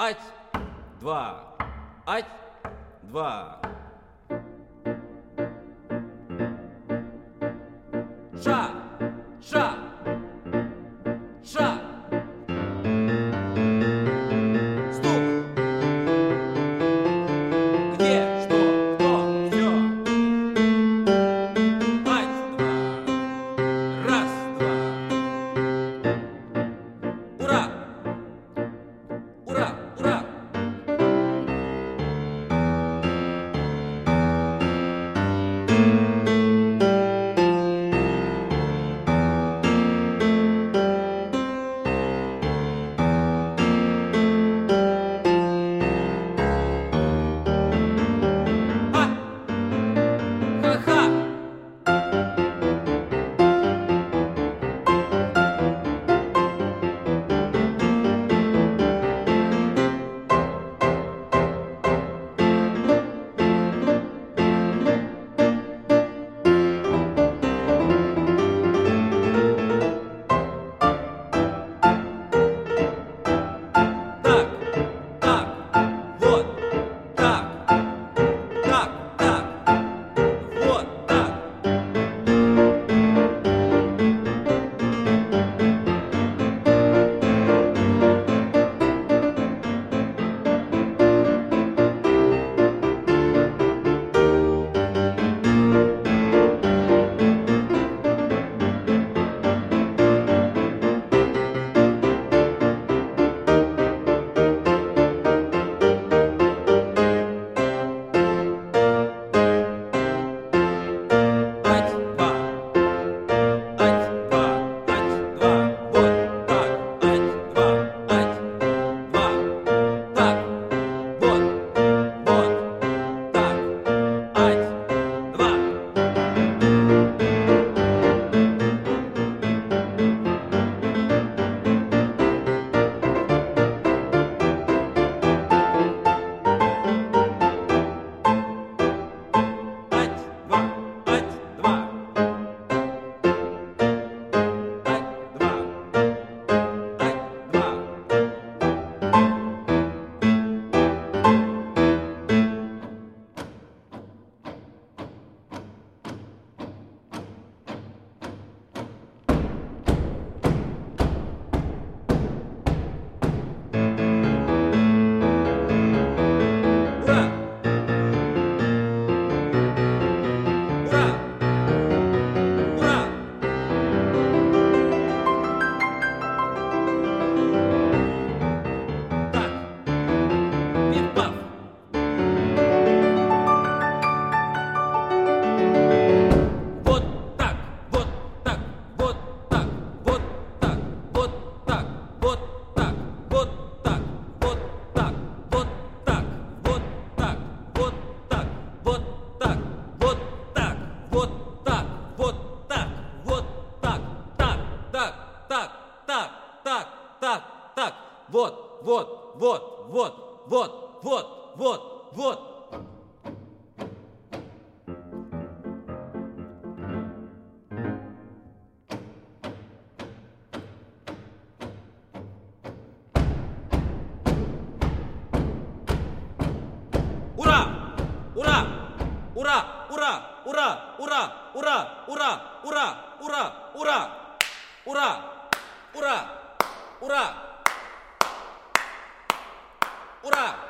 ать, два, ать, два. Шаг. 오라 오라 오라 오라 오라 오라 오라 오라 오라 오라 오라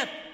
can't